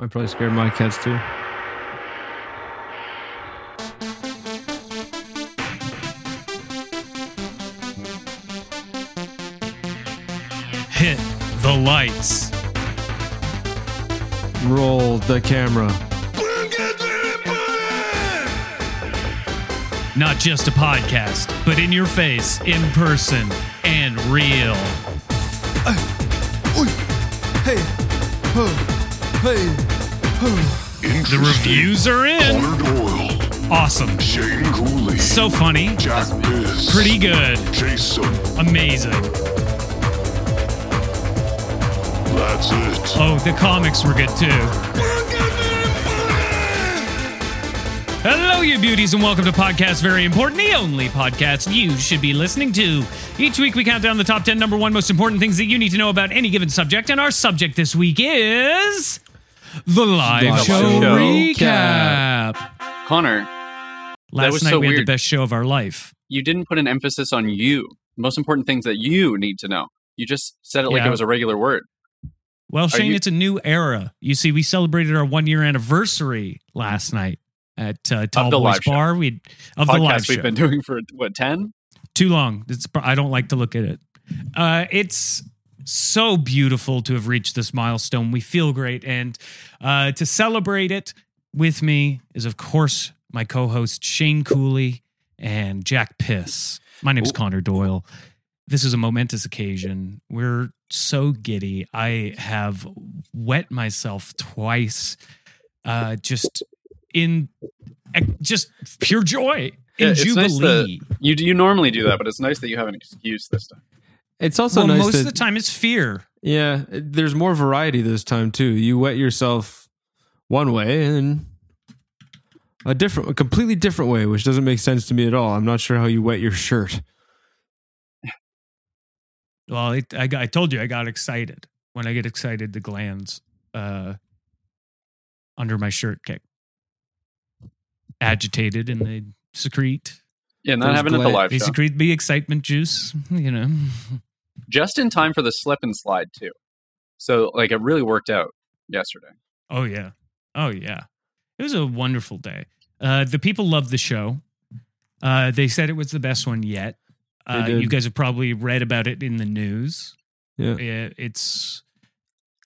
I probably scared my cats too. Hit the lights. Roll the camera. Not just a podcast, but in your face, in person, and real. Hey, hey, The reviews are in. Awesome. Shane Cooley, So funny. Jack Biz, Pretty good. Jason. Amazing. That's it. Oh, the comics were good too. Hello, you beauties, and welcome to Podcast Very Important, the only podcast you should be listening to. Each week, we count down the top 10 number one most important things that you need to know about any given subject, and our subject this week is the live Live show, show recap. Connor, Last was night, so we had the best show of our life. you didn't put an emphasis on you. Most important things that you need to know. You just said it like Yeah. it was a regular word. Well, Shane, you- it's a new era. You see, we celebrated our one year anniversary last night at uh, Tall the Boys live show. Bar. We of the live show we've been doing for what ten? too long. It's I don't like to look at it. Uh, it's so beautiful to have reached this milestone. We feel great, and uh, to celebrate it with me is, of course, my co-host Shane Cooley and Jack Piss. My name's Connor Doyle. This is a momentous occasion. We're so giddy. I have wet myself twice, uh, just in just pure joy in Yeah, it's nice jubilee. You you normally do that, but it's nice that you have an excuse this time. It's also well, nice most that of the time it's fear. yeah, there's more variety this time too. You wet yourself one way and a different, a completely different way, which doesn't make sense to me at all. I'm not sure how you wet your shirt. Well, it, I, I told you I got excited. When I get excited, the glands uh, under my shirt get agitated and they secrete. Yeah, not that Those happened at the gla- live They show. secrete the excitement juice, you know. Just in time for the slip and slide too. So like it really worked out yesterday. Oh yeah, oh yeah. It was a wonderful day. Uh, the people loved the show. Uh, they said it was the best one yet. Uh, you guys have probably read about it in the news. Yeah. Yeah, it's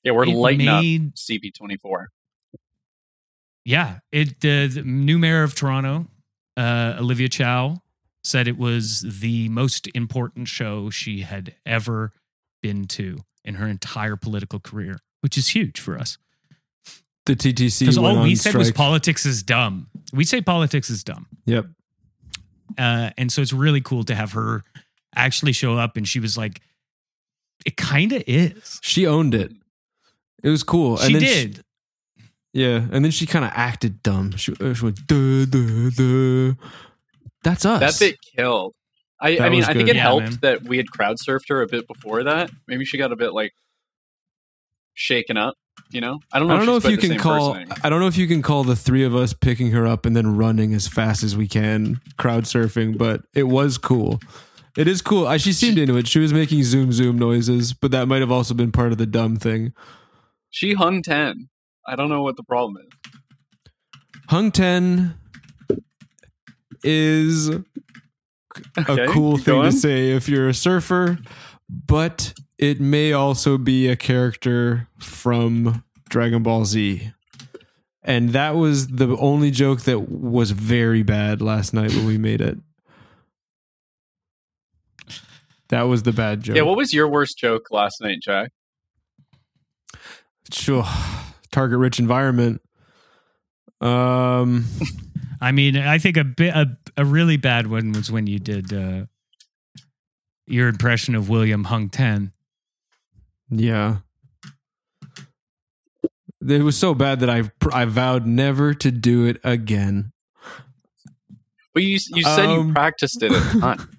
Yeah, we're it lighting up CP twenty four. Yeah, it uh, the new mayor of Toronto, uh, Olivia Chow, said it was the most important show she had ever been to in her entire political career, which is huge for us. The TTC Because all we said was politics is dumb. We say politics is dumb, Yep. uh, and so it's really cool to have her actually show up, and she was like, "It kind of is." She owned it. It was cool. She then did. yeah, and then she kind of acted dumb. She, uh, she went duh, duh, duh. That's us. That bit killed. I, I mean, I think it Yeah, helped man. that we had crowd surfed her a bit before that. Maybe she got a bit like shaken up. You know, I don't know. I don't know she's if you can call. person. I don't know if you can call the three of us picking her up and then running as fast as we can, crowd surfing. But it was cool. It is cool. I, she seemed into it. She was making zoom zoom noises, but that might have also been part of the dumb thing. She hung ten. I don't know what the problem is. Hung ten is a cool thing going. to say if you're a surfer, but it may also be a character from Dragon Ball Z. And that was the only joke that was very bad last night when we made it. That was the bad joke. Yeah, what was your worst joke last night, Jack? sure. Target rich environment. Um I mean, I think a bit a, a really bad one was when you did uh, your impression of William Hung Ten. Yeah. It was so bad that I I vowed never to do it again. But you you said Um, you practiced it a ton.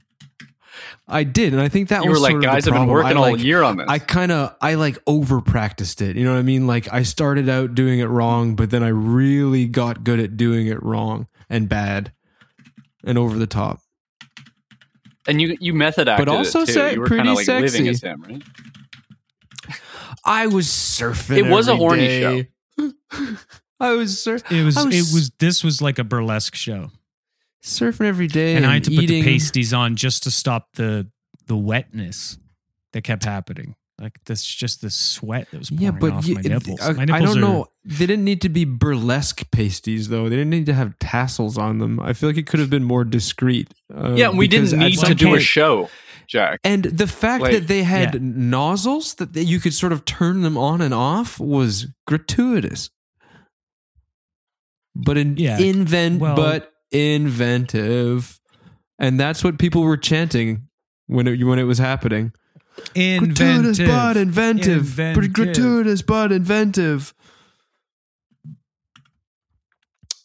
I did, and I think that you were was like, sort of the guys, I've been working I, all year on this. I kind of I like over practiced it. You know what I mean? Like I started out doing it wrong, but then I really got good at doing it wrong and bad and over the top. and you you method acted but also it too. said you were pretty kind of like living sexy. as him, right? I was surfing. It was a horny day. I was surfing. It was, was- it was this was like a burlesque show. Surfing every day, and I had to put the pasties on just to stop the the wetness that kept happening. Like this, just the sweat that was pouring Yeah, but off you- my nipples. I, my I don't are, know. They didn't need to be burlesque pasties, though. They didn't need to have tassels on them. I feel like it could have been more discreet. Uh, yeah, we didn't need to some do a show, Jack. And the fact Like, that they had yeah. nozzles that they, you could sort of turn them on and off was gratuitous. But in, Yeah, invent, well- but inventive, and that's what people were chanting when it when it was happening. Gratuitous Inventive. but inventive. Inventive. Gratuitous but inventive.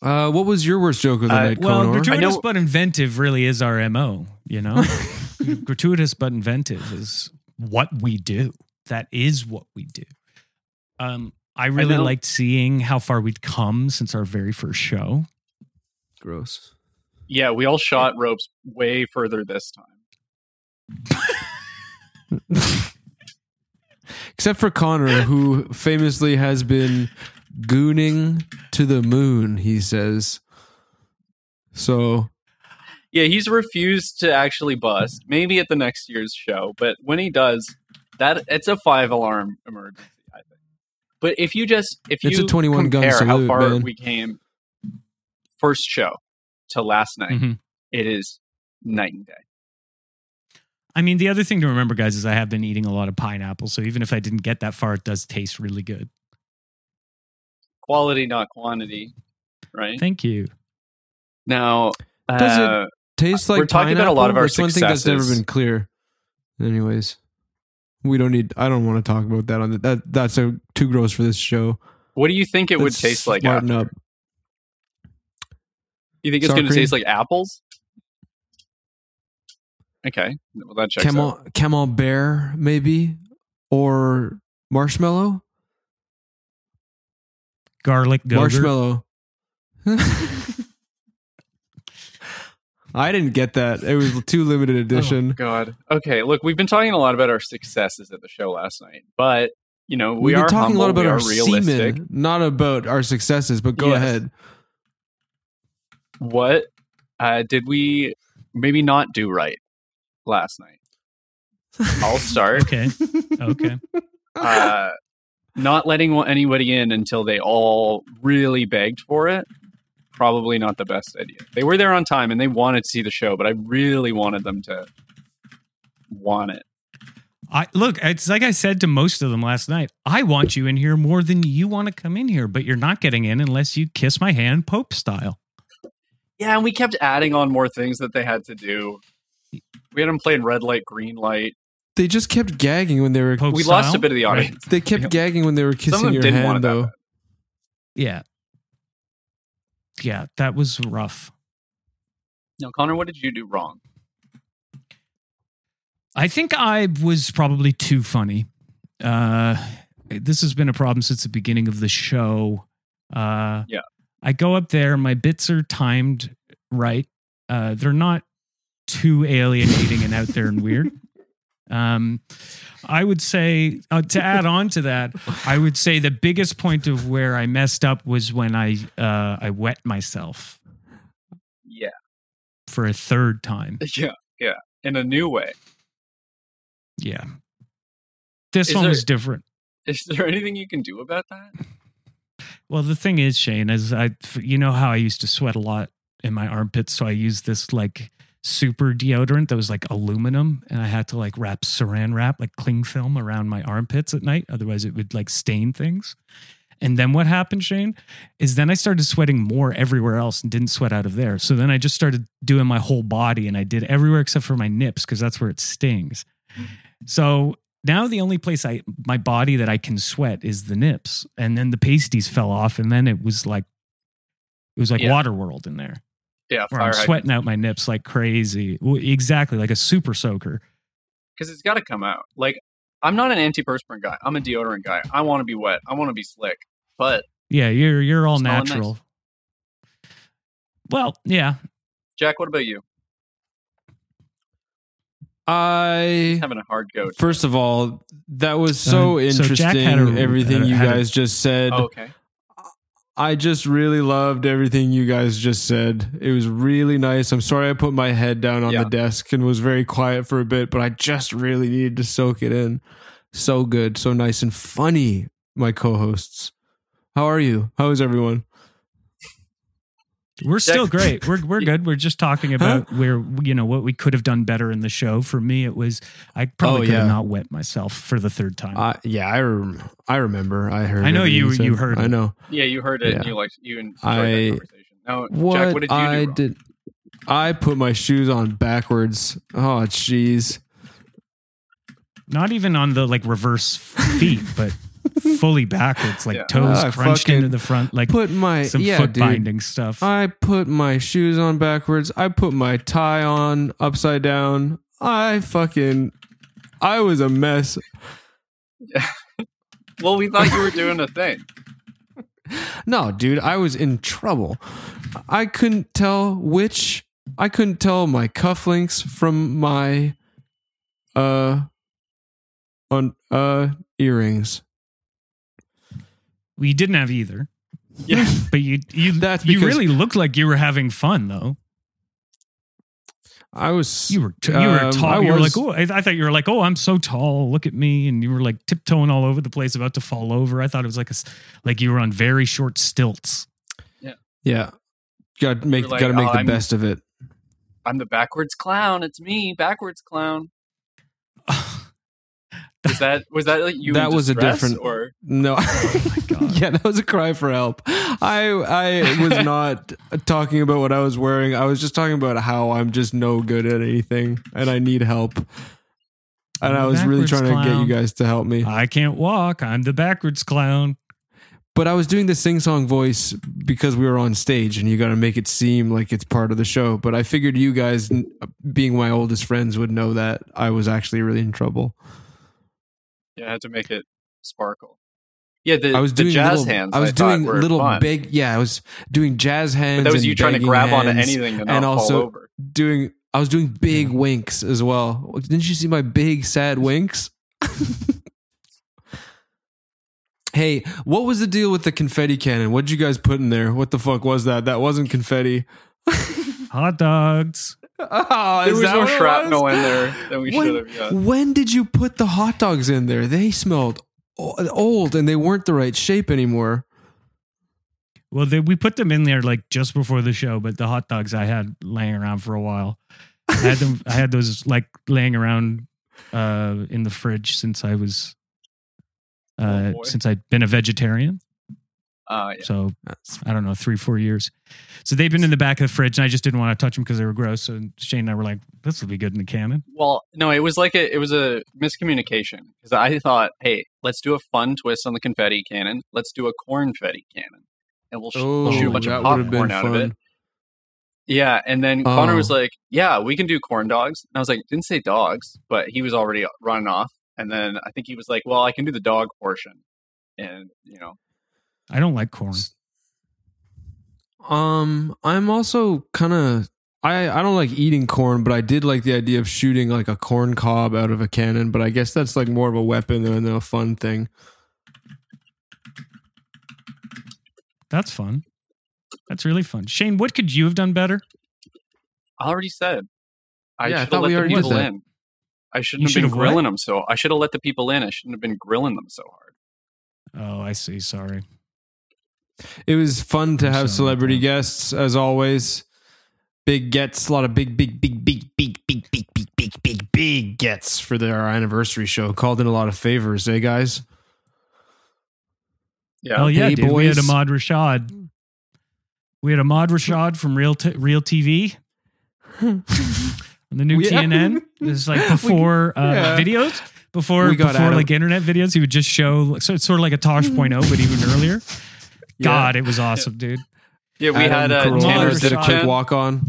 Uh, what was your worst joke of the Uh, night, Well, Connor? gratuitous know- but inventive really is our mo. You know, gratuitous but inventive is what we do. That is what we do. Um, I really know. liked seeing how far we'd come since our very first show. Gross. Yeah, we all shot ropes way further this time. Except for Connor, who famously has been gooning to the moon, he says. So, Yeah, he's refused to actually bust. Maybe at the next year's show, but when he does, that it's a five alarm emergency. I think. But if you just if It's you a 21 gun compare how far man. we came first show to last night, Mhm. it is night and day. I mean, the other thing to remember, guys, is I have been eating a lot of pineapple. So even if I didn't get that far, it does taste really good. Quality, not quantity, right? Thank you. Now, Does it- taste like We're talking about a lot of our That's one thing that's never been clear. Anyways, we don't need. I don't want to talk about that on the, that. That's a, too gross for this show. what do you think it would taste like? Smarten After? up. You think it's going to taste like apples? Okay, well that checks out. Camel, camembert, maybe, or marshmallow. Garlic go Marshmallow. I didn't get that. It was too limited Oh, edition. God. Okay, look, we've been talking a lot about our successes at the show last night, but you know we We've are been talking humble, a lot about our realistic. semen, not about our successes. But go Yes. ahead. What uh, did we maybe not do right last night? I'll start. Okay. Okay. uh, not letting anybody in until they all really begged for it. Probably not the best idea. They were there on time and they wanted to see the show, but I really wanted them to want it. I look, it's like I said to most of them last night. I want you in here more than you want to come in here, but you're not getting in unless you kiss my hand Pope style. Yeah, and we kept adding on more things that they had to do. We had them playing red light, green light. They just kept gagging when they were. Pope We style? lost a bit of the Right. They kept Yep. gagging when they were Some of kissing them your didn't want hand, though. Yeah. Yeah, that was rough. Now, Connor, what did you do wrong? I think I was probably too funny. Uh, this has been a problem since the beginning of the show. Uh, Yeah. I go up there, my bits are timed right. Uh, they're not too alienating and out there and weird. Um, I would say uh, to add on to that, I would say the biggest point of where I messed up was when I uh, I wet myself Yeah, for a third time. yeah, yeah. In a new way. Yeah, this Is one there- was different. Is there anything you can do about that? Well, the thing is, Shane, is I, you know how I used to sweat a lot in my armpits, so I used this like super deodorant that was like aluminum, and I had to like wrap Saran wrap, like cling film, around my armpits at night, otherwise it would like stain things. And then what happened, Shane, is then I started sweating more everywhere else and didn't sweat out of there. So then I just started doing my whole body, and I did everywhere except for my nips because that's where it stings. Mm. So now the only place I my body that I can sweat is the nips, and then the pasties fell off, and then it was like it was like Yeah. water world in there, Yeah, where I'm sweating out my nips like crazy. Well, exactly, like a super soaker. because it's got to come out. Like, I'm not an antiperspirant guy. I'm a deodorant guy. I want to be wet. I want to be slick. But Yeah, you're you're all Smelling nice. natural. Well, yeah, Jack, what about you? I Having a hard go. first of all, that was so Uh, interesting. had a- everything uh, you had a- guys just said. Oh, okay. I just really loved everything you guys just said. It was really nice. I'm sorry I put my head down on Yeah. the desk and was very quiet for a bit, but I just really needed to soak it in. So good, so nice and funny, my co-hosts. How are you? How is everyone? We're still great. We're we're good. We're just talking about where you know what we could have done better in the show. For me, it was I probably Oh, could have yeah. not wet myself for the third time. I yeah, I rem- I remember. I heard. I know everything you- said. you heard I it. know. Yeah, you heard it. and You like you enjoyed I- that conversation. Now, What, Jack, what did you do? I wrong? did. I put my shoes on backwards. Oh, jeez. not even on the like reverse feet, but fully backwards, like Yeah. toes Ah, crunched into the front, like Put my some yeah, foot dude. binding stuff. I put my shoes on backwards. I put my tie on upside down. I fucking. I was a mess. Well, we thought you were doing a thing. No, dude, I was in trouble. I couldn't tell which. I couldn't tell my cufflinks from my uh on uh earrings. We didn't have either, Yeah. but you you That's you because- really looked like you were having fun though. I was You were t- you were um, tall. I you were was- like, oh, I, I thought you were like, oh, I'm so tall. Look at me, and you were like tiptoeing all over the place, about to fall over. I thought it was like a like you were on very short stilts. Yeah. Yeah. Got to make like, got to make "Oh, the I'm- best of it. I'm the backwards clown. It's me, backwards clown. Was that was that like you? That was a different- or No. Oh yeah, that was a cry for help. I I was not talking about what I was wearing. I was just talking about how I'm just no good at anything and I need help. And I was really Backwards trying to get you guys to help me. I can't walk. I'm the backwards clown. But I was doing the sing song voice because we were on stage and you got to make it seem like it's part of the show. But I figured you guys, being my oldest friends, would know that I was actually really in trouble. Yeah, I had to make it sparkle. Yeah, the, I was the doing jazz little, hands. I was thought doing were little fun. big. Yeah, I was doing jazz hands. But that was and you trying to begging grab onto hands. anything to not and fall also- over. doing I was doing big mm-hmm. winks as well. Didn't you see my big sad winks? hey, what was the deal with the confetti cannon? What did you guys put in there? What the fuck was that? That wasn't confetti. Hot dogs. Oh, There is was that more what shrapnel was? in there than we When- should have. Yeah. When did you put the hot dogs in there? They smelled old and they weren't the right shape anymore. Well, they, we put them in there like just before the show, but the hot dogs I had laying around for a while. I had them. I had those like laying around uh, in the fridge since I was uh, Oh, since I'd been a vegetarian. Uh, yeah. So I don't know, three four years. So they've been in the back of the fridge, and I just didn't want to touch them because they were gross. So Shane and I were like, "This will be good in the cannon." Well, no, it was like a it was a miscommunication because I thought, hey, let's do a fun twist on the confetti cannon. Let's do a cornfetti cannon, and we'll, sh- we'll shoot a bunch of Oh, that would have popcorn been out of it. Yeah, and then Connor was Oh. like, "Yeah, we can do corn dogs." And I was like, "Didn't say dogs," but he was already running off. And then I think he was like, "Well, I can do the dog portion," and you know, I don't like corn. Um, I'm also kind of I I don't like eating corn, but I did like the idea of shooting like a corn cob out of a cannon. But I guess that's like more of a weapon than a fun thing. That's fun. That's really fun. Shane, what could you have done better? I already said. I Yeah, I thought let we already did that. In. I shouldn't You have been have what? grilling them so. I should have let the people in. I shouldn't have been grilling them so hard. Oh, I see. Sorry. It was fun to have sorry, celebrity Paul. guests as always. Big gets, a lot of big, big, big, big, big, big, big, big, big, big, big gets for their anniversary show. Called in a lot of favors, eh, guys? Yeah. Hell yeah, Hey, dude. We had. Ahmad Rashad. We had Ahmad Rashad from Real t- Real TV on the new We- TNN. This is like before uh, yeah. videos, before We got before Adam- like internet videos. He would just show so it's sort of like a Tosh.0, but even earlier. God, it was awesome, dude. Yeah, we had uh, Carolla Tanner did a quick Zipchen. walk on.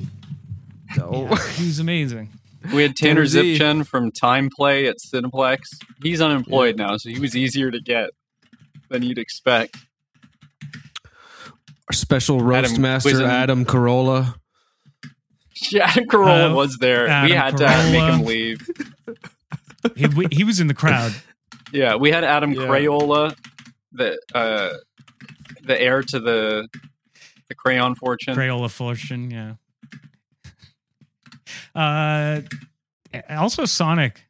Yeah, he was amazing. We had Tanner Tanner Z. Zipchen from Time Play at Cineplex. He's unemployed now, so he was easier to get than you'd expect. Our special roast Adam master, Quizen. Adam Carolla. Yeah, Adam Carolla Uh, was there. we Adam had to have- make Carolla. him leave. He, we- he was in the crowd. Yeah, we had Adam Yeah. Crayola that uh, the heir to the the crayon fortune. Crayola Fortune, yeah. Uh, also Sonic.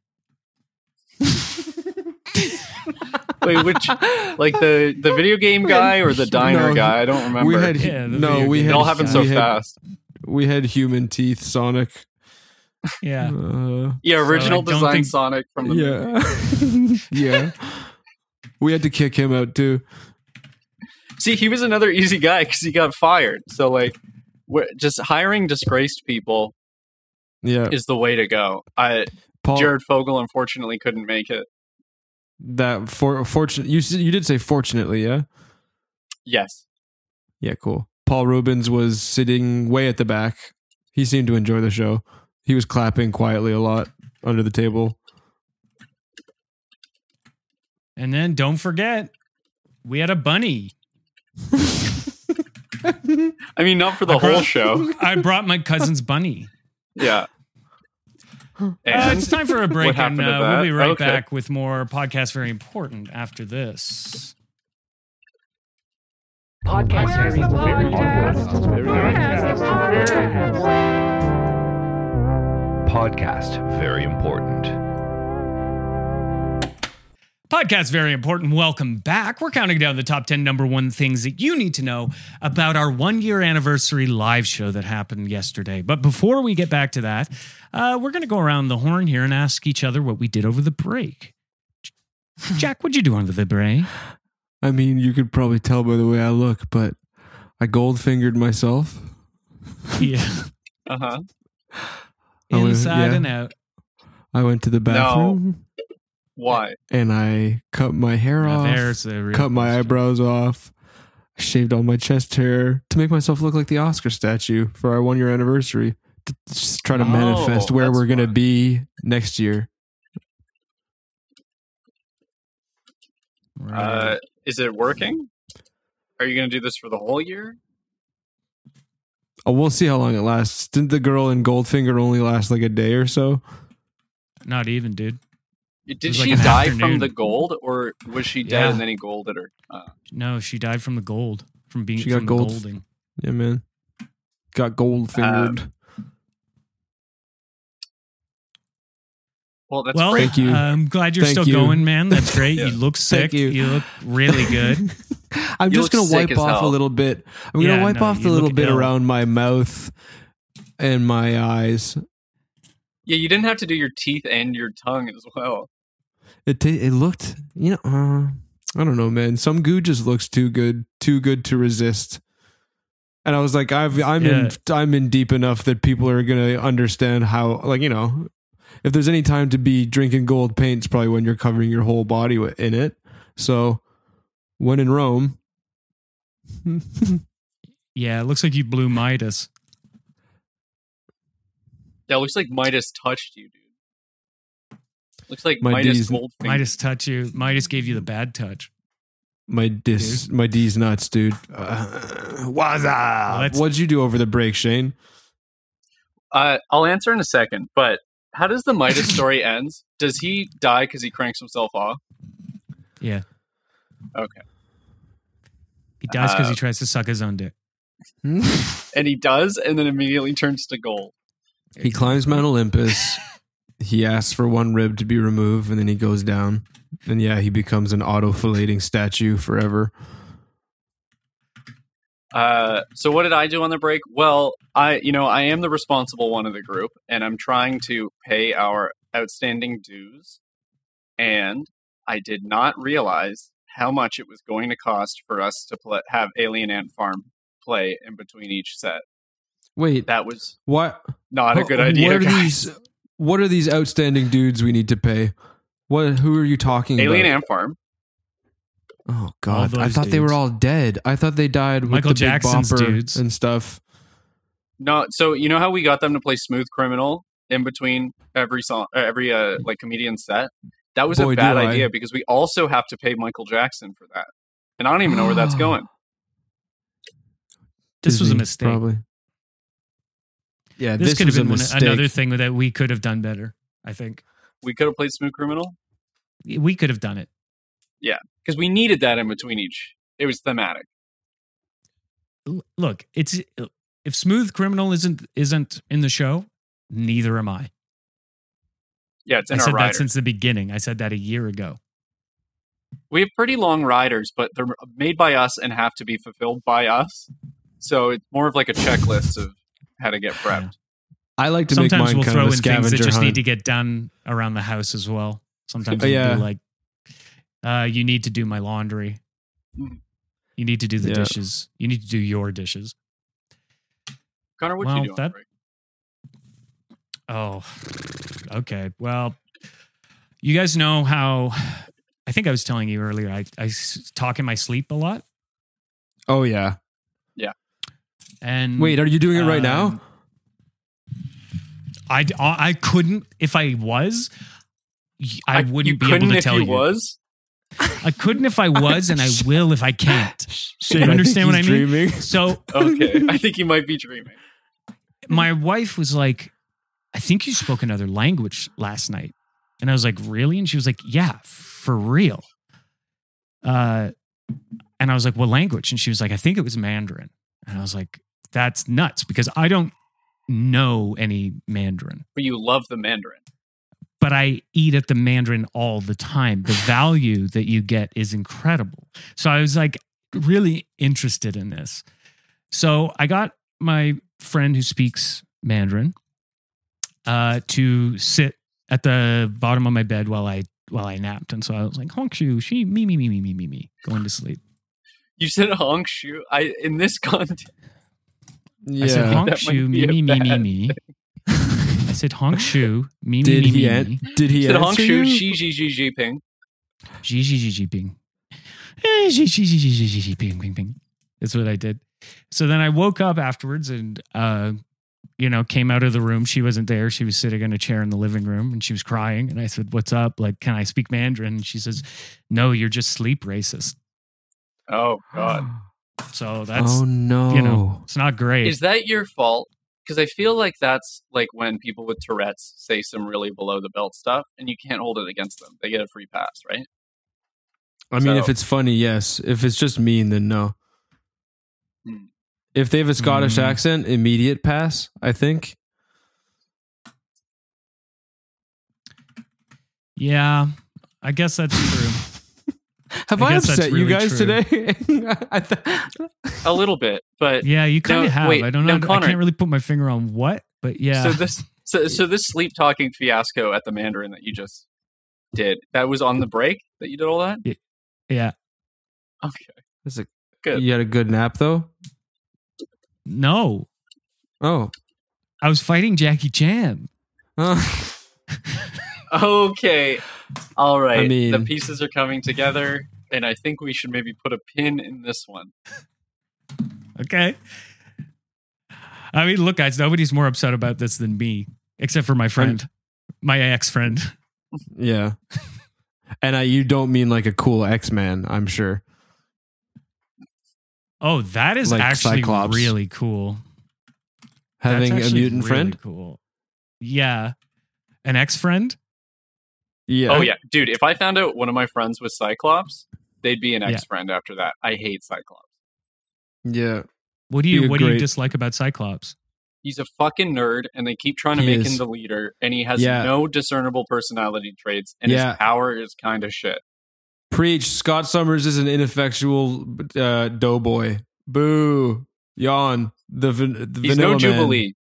Wait, which like the the video game guy or the diner No, guy? I don't remember. We had Yeah, no, we had it all happened so we had- fast. We had human teeth, Sonic. Yeah. Uh, Yeah, original don't design think- Sonic from the movie. yeah, yeah. We had to kick him out too. See, he was another easy guy because he got fired. So like, wh- just hiring disgraced people Yeah, is the way to go. I Paul. Jared Fogle unfortunately couldn't make it. that for fortunate you you did say fortunately, yeah, Yes. yeah, cool. Paul Reubens was sitting way at the back. He seemed to enjoy the show. He was clapping quietly a lot under the table. And then don't forget, we had a bunny. I mean, not for the whole show. I brought my cousin's bunny. Yeah. Uh, it's time for a break, happened and uh, we'll be right Okay. back with more podcast. Very important after this. Podcast very important. Podcast very important. Podcast very important. Welcome back. We're counting down the top 10 number one things that you need to know about our one year anniversary live show that happened yesterday. But before we get back to that, uh, we're going to go around the horn here and ask each other what we did over the break. Jack, what'd you do over the break? I mean, you could probably tell by the way I look, but I gold fingered myself. Yeah, uh huh. Oh, inside yeah. and out. I went to the bathroom Why? and I cut my hair Now off. there's the real cut my eyebrows off, shaved all my chest hair to make myself look like the Oscar statue for our one year anniversary. To just try to Oh, manifest where we're gonna be next year. Right. Uh, is it working? Are you going to do this for the whole year? Oh, we'll see how long it lasts. Didn't the girl in Goldfinger only last like a day or so? Not even, dude. Did she like die afternoon. from the gold, or was she dead Yeah. and then he golded her? Uh, No, she died from the gold, from being She got from the gold. golding. Yeah, man. Got gold fingered. well, that's well, great. Thank you. I'm glad you're Thank still you. going, man. That's great. Yeah. You look sick. Thank you. look really good. I'm You just gonna wipe as off a little bit. I'm Yeah, gonna wipe no, off you the little bit ill. around my mouth and my eyes. Yeah, you didn't have to do your teeth and your tongue as well. It ta it looked, you know, uh, I don't know, man. Some goo just looks too good, too good to resist. And I was like, I've, I'm in, I'm in deep enough that people are gonna understand how, like, you know, if there's any time to be drinking gold paint, it's probably when you're covering your whole body wi- in it. So, when in Rome, yeah, it looks like you blew Midas. Yeah, it looks like Midas touched you, dude. Looks like My Midas D's- Goldfinger. Midas touch you. Midas gave you the bad touch. my dis, my D's nuts, dude. Uh, what's up? Let's- What'd you do over the break, Shane? Uh, I'll answer in a second, but how does the Midas story ends? Does he die because he cranks himself off? Yeah, Okay. he dies because Uh, he tries to suck his own dick. And he does, and then immediately turns to gold. He climbs Mount Olympus. he asks for one rib to be removed, and then he goes down. And yeah, he becomes an auto-fillating statue forever. Uh, so what did I do on the break? Well, I, you know, I am the responsible one of the group, and I'm trying to pay our outstanding dues. And I did not realize how much it was going to cost for us to pl- have Alien Ant Farm play in between each set. Wait, That was what? not a good idea. are guys. these? What are these outstanding dudes we need to pay? What? Who are you talking Alien about? Ant Farm. Oh God! I those thought they were all dead. I thought they died with Michael the Big Jackson's Bopper dudes. and stuff. No, so you know how we got them to play Smooth Criminal in between every song, uh, every uh, like comedian set. That was Boy, a bad do I. idea because we also have to pay Michael Jackson for that, and I don't even know where that's going. This was a mistake. Probably. Yeah, This, this, could have been one, another thing that we could have done better. I think We could have played Smooth Criminal we could have done it. Yeah, because we needed that in between each. It was thematic. look, it's uh, if Smooth Criminal isn't isn't in the show, neither am I. Yeah, it's I in our I said that since the beginning. I said that a year ago. we have pretty long riders, but they're made by us and have to be fulfilled by us. So it's more of like a checklist of how to get prepped. I like to make Sometimes mine we'll kind throw of a in things that just hunt. need to get done around the house as well. Sometimes Oh, we'll yeah. do like, uh, you need to do my laundry. You need to do the Yeah. dishes. You need to do your dishes. Connor, what Well, you doing? that- Oh, okay. Well, you guys know how I think I was telling you earlier. I, I talk in my sleep a lot, oh yeah. And Wait, are you doing it right um, now? I I couldn't if I was. I wouldn't you be able to if tell you you. was. I couldn't if I was, and I will if I can't. Shane, you I understand what I mean? Dreaming. So Okay, I think you might be dreaming. my wife was like, I think you spoke another language last night. And I was like, really? And she was like, yeah, for real. Uh, and I was like, what language? And she was like, I think it was Mandarin. And I was like, that's nuts because I don't know any Mandarin, But you love the Mandarin. but I eat at the Mandarin all the time. The value that you get is incredible. So I was like, really interested in this. So I got my friend who speaks Mandarin uh, to sit at the bottom of my bed while I while I napped, and so I was like, "Honk shu, she me me me me me me me," going to sleep. You said honk shoe. I in this context. Yeah. I said honk That might shu, be me me me me me. I said honk shu, me me did me he me an- me. did he You said honk answer shoe. you? Xi Xi Xi Xi Ping. Xi xi xi xi ping. Eh, xi xi xi xi xi xi xi ping ping ping. That's what I did. So then I woke up afterwards and uh you know, came out of the room. She wasn't there. She was sitting in a chair in the living room and she was crying. And I said, What's up? Like, can I speak Mandarin? And she says, No, you're just sleep racist. Oh God. So that's, oh no. you know, it's not great. Is that your fault? Because I feel like that's like when people with Tourette's say some really below the belt stuff, and you can't hold it against them. They get a free pass, right? I mean, if it's funny, yes. If it's just mean, then no. Hmm. If they have a Scottish Hmm. accent, immediate pass. I think. yeah, I guess that's true. Have I I, guess that's upset you guys true. today? I th- A little bit, but Yeah, you kind No, of have. wait, I don't no, know. I can't really put my finger on what, but yeah. so this so so this sleep talking fiasco at the Mandarin that you just did that was on the break that you did all that. yeah. Okay, Is it- Good. You had a good nap though. No, Oh. I was fighting Jackie Chan. Oh. okay, all right. I mean- the pieces are coming together, and I think we should maybe put a pin in this one. Okay. I mean, look, guys, nobody's more upset about this than me, except for my friend, my ex friend. yeah. And I, you don't mean like a cool X Man, I'm sure. Oh, that is Like actually Cyclops. really cool. Having That's a mutant really friend. Cool. Yeah. An ex friend? Yeah. Oh yeah, dude. If I found out one of my friends was Cyclops, they'd be an ex friend after that. I hate Cyclops. Yeah. What do you a what do you dislike about Cyclops? He's a fucking nerd, and they keep trying to He make is. him the leader, and he has Yeah. no discernible personality traits, and Yeah. his power is kind of shit. Preach. Scott Summers is an ineffectual uh, doughboy. Boo. Yawn. The, van- the He's vanilla no man. Jubilee.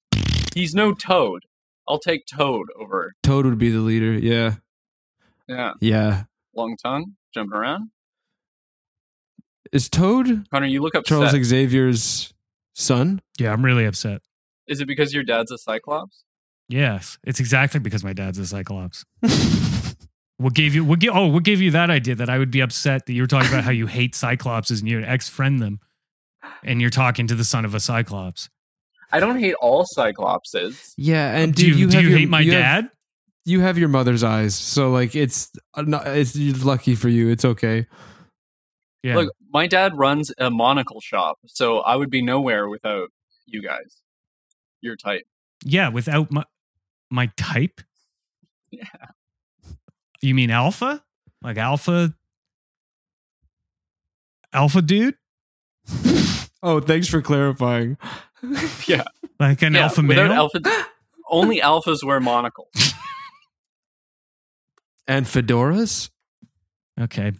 He's no Toad. I'll take Toad over. Toad would be the leader. Yeah. Yeah, Yeah. long tongue, jumping around. Is Toad Connor, you look upset. Charles Xavier's son? Yeah, I'm really upset. Is it because your dad's a Cyclops? Yes, it's exactly because my dad's a Cyclops. what gave you what give, oh what gave you that idea that I would be upset that you were talking about how you hate Cyclopses and you ex friend them, and you're talking to the son of a Cyclops. I don't hate all Cyclopses. Yeah, and do dude, you, you, do you your- hate my you have- dad? You have your mother's eyes, so like it's uh, not, it's you're lucky for you. It's okay. yeah, Look, my dad runs a monocle shop, so I would be nowhere without you guys. Your type. yeah. Without my my type, Yeah. you mean alpha? Like alpha? Alpha dude? Oh, thanks for clarifying. Yeah, Like an yeah. alpha without male? alpha, only alphas wear monocles. And fedoras? okay.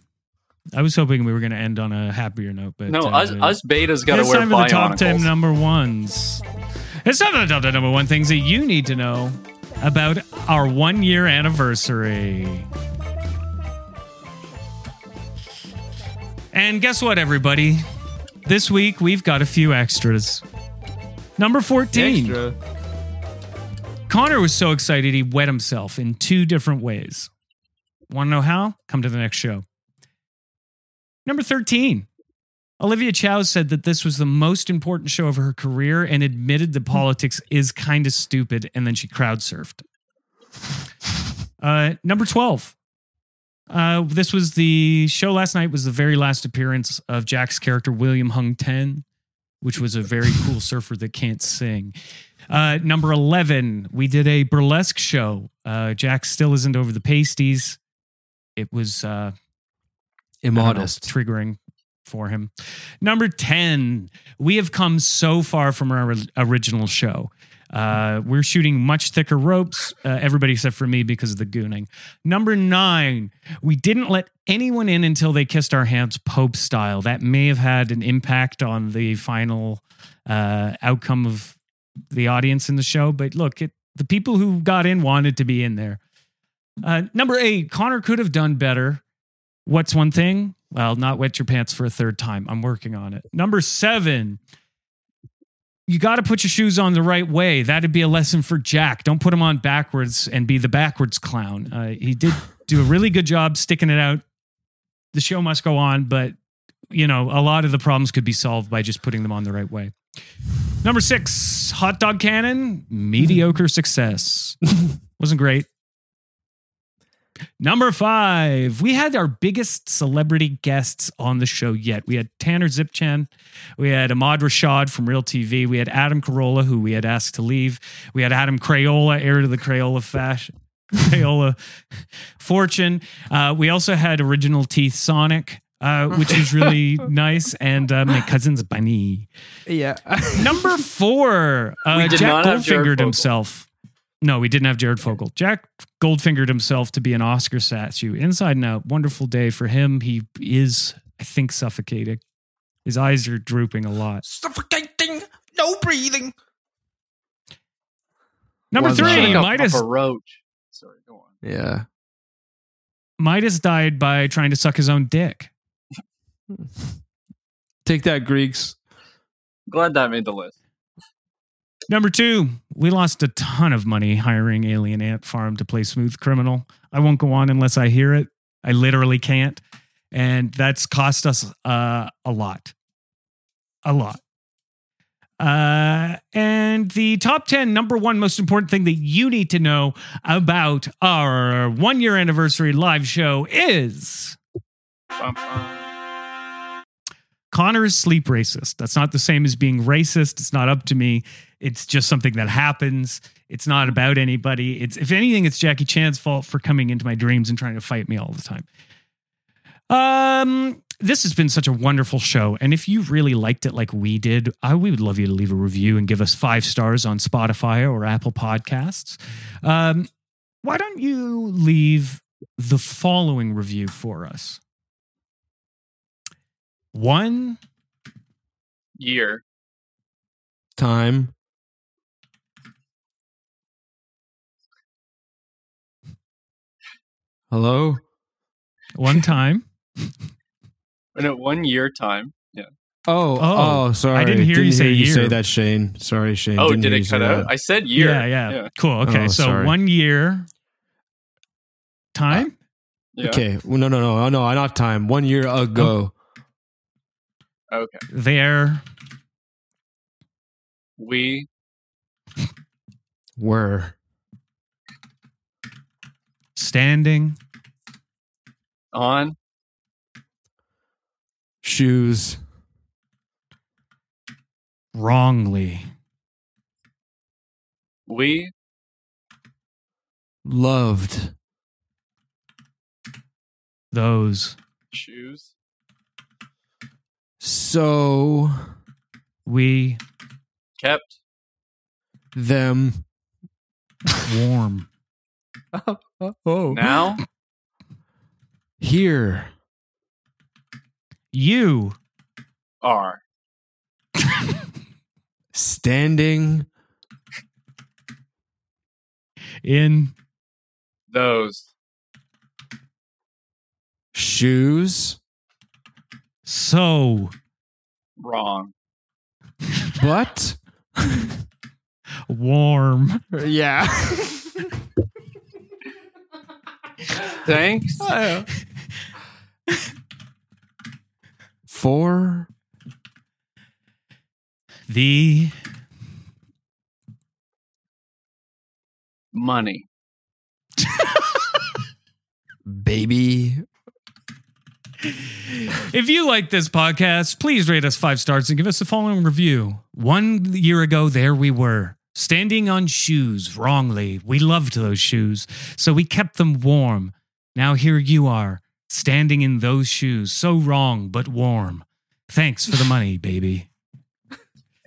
I was hoping we were going to end on a happier note, but No, uh, us, us betas got to wear. it's wear time for the top 10 number ones. It's time for the top 10 number one things that you need to know about our one year anniversary. And guess what, everybody? This week we've got a few extras. Number 14. Extra. Connor was so excited he wet himself in two different ways. Want to know how? Come to the next show. Number 13. Olivia Chow said that this was the most important show of her career and admitted that politics is kind of stupid, and then she crowd surfed. Uh, number 12. Uh, this was the show last night was the very last appearance of Jack's character William Hung Ten, which was a very cool surfer that can't sing. Uh, number 11, we did a burlesque show. Uh, Jack still isn't over the pasties. It was uh, I don't know, Immodest. triggering for him. Number 10, we have come so far from our original show. Uh, we're shooting much thicker ropes, uh, everybody except for me because of the gooning. Number nine, we didn't let anyone in until they kissed our hands Pope style. That may have had an impact on the final uh, outcome of the audience in the show. But look, it, the people who got in wanted to be in there. Uh, number eight, Connor could have done better. What's one thing? Well, not wet your pants for a third time. I'm working on it. Number seven, you got to put your shoes on the right way. That'd be a lesson for Jack. Don't put them on backwards and be the backwards clown. Uh, he did do a really good job sticking it out. The show must go on, but you know, a lot of the problems could be solved by just putting them on the right way. Number six, hot dog cannon, mediocre success. Wasn't great. Number five, we had our biggest celebrity guests on the show yet. We had Tanner Zipchen, we had Ahmad Rashad from Real TV, we had Adam Carolla, who we had asked to leave, we had Adam Crayola, heir to the Crayola fashion. Crayola fortune. Uh, we also had original Teeth Sonic, uh, which was really nice, and uh, my cousin's Bunny. Yeah. Number four, uh, We did Jack not have Goldfingered Fogle. himself. No, we didn't have Jared Fogle. Jack Goldfingered himself to be an Oscar statue. Inside and out, wonderful day for him. He is, I think, suffocating. His eyes are drooping a lot. Suffocating. No breathing. Number Was three, Like a- Midas. a roach. Sorry, go on. Yeah. Midas died by trying to suck his own dick. Take that, Greeks. Glad that made the list. Number two, we lost a ton of money hiring Alien Ant Farm to play Smooth Criminal. I won't go on unless I hear it. I literally can't. And that's cost us uh, a lot. A lot. Uh, and the top 10 number one most important thing that you need to know about our one year anniversary live show is Bum, bum. Connor is sleep racist. That's not the same as being racist. It's not up to me. It's just something that happens. It's not about anybody. It's if anything, it's Jackie Chan's fault for coming into my dreams and trying to fight me all the time. Um, this has been such a wonderful show, and if you really liked it like we did, I we would love you to leave a review and give us five stars on Spotify or Apple Podcasts. Um, why don't you leave the following review for us? One Year. Time. Hello? one time. And at one year time. Yeah. Oh, Oh, oh, sorry. I didn't hear you say say year. that, Shane. Sorry, Shane. Oh, Didn't did it cut out? that. I said year. Yeah, yeah, Cool. Okay. Oh, so sorry. one year time. Yeah. Okay. Well, no, no, no, oh, no, i not time. One year ago. Oh. Okay. There. We Were. Standing. on Shoes. Wrongly. we Loved. Those. choose So we Kept Them. warm. Oh. now Here. You are Standing. in those Shoes. So wrong. But. warm. yeah. Thanks. For. The Money. Baby. If you like this podcast, please rate us five stars and give us the following review. One year ago, there we were, standing on shoes wrongly. We loved those shoes, so we kept them warm. Now here you are, standing in those shoes, so wrong but warm. Thanks for the money, baby.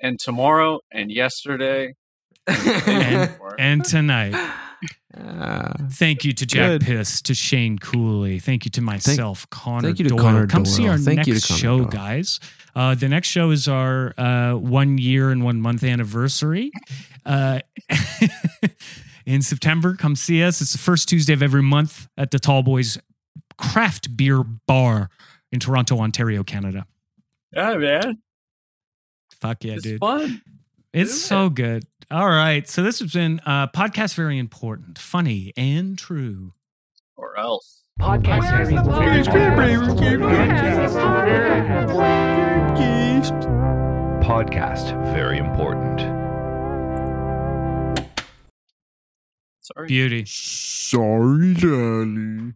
And tomorrow and yesterday. And, and tonight. Ah. Thank you to Jack Good. Piss, to Shane Cooley. Thank you to myself, Connor thank you to Doyle. Connor Come see our Thank next you show, Doyle. guys. Uh, the next show is our uh, one year and one month anniversary. Uh, in September, come see us. It's the first Tuesday of every month at the Tallboys Craft Beer Bar in Toronto, Ontario, Canada. Yeah, man. Fuck yeah, it's dude. fun. It's do so good. All right. So this has been uh, podcast very important, funny, and true. Or else. Podcast very important. Sorry. Beauty. Sorry, darling.